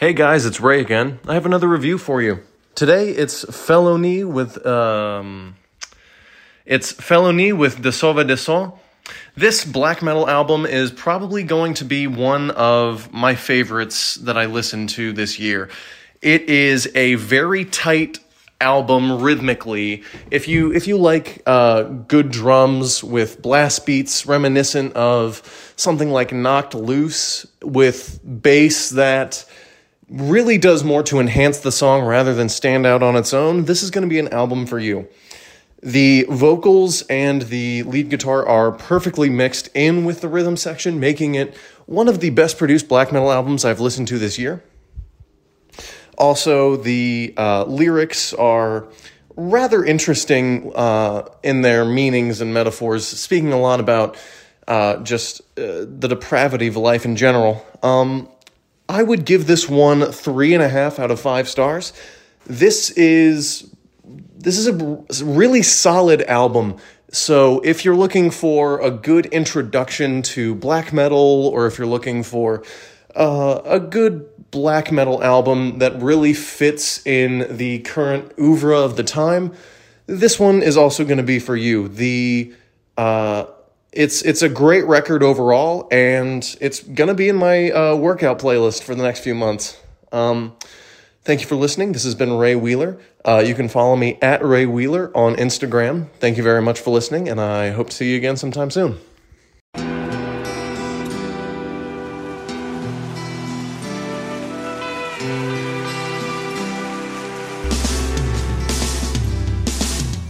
Hey guys, it's Ray again. I have another review for you. Today it's Félonie with um it's Félonie with De Sève et de Sang. This black metal album is probably going to be one of my favorites that I listened to this year. It is a very tight album rhythmically. If you if you like uh, good drums with blast beats reminiscent of something like Knocked Loose with bass that really does more to enhance the song rather than stand out on its own, this is going to be an album for you. The vocals and the lead guitar are perfectly mixed in with the rhythm section, making it one of the best produced black metal albums I've listened to this year. Also, the uh, lyrics are rather interesting uh, in their meanings and metaphors, speaking a lot about uh, just uh, the depravity of life in general. Um, I would give this one three and a half out of five stars. This is this is a really solid album. So if you're looking for a good introduction to black metal, or if you're looking for uh, a good black metal album that really fits in the current oeuvre of the time, this one is also going to be for you. The uh, it's it's a great record overall, and it's gonna be in my uh, workout playlist for the next few months. Um, thank you for listening. This has been Ray Wheeler. Uh, you can follow me at Ray Wheeler on Instagram. Thank you very much for listening, and I hope to see you again sometime soon.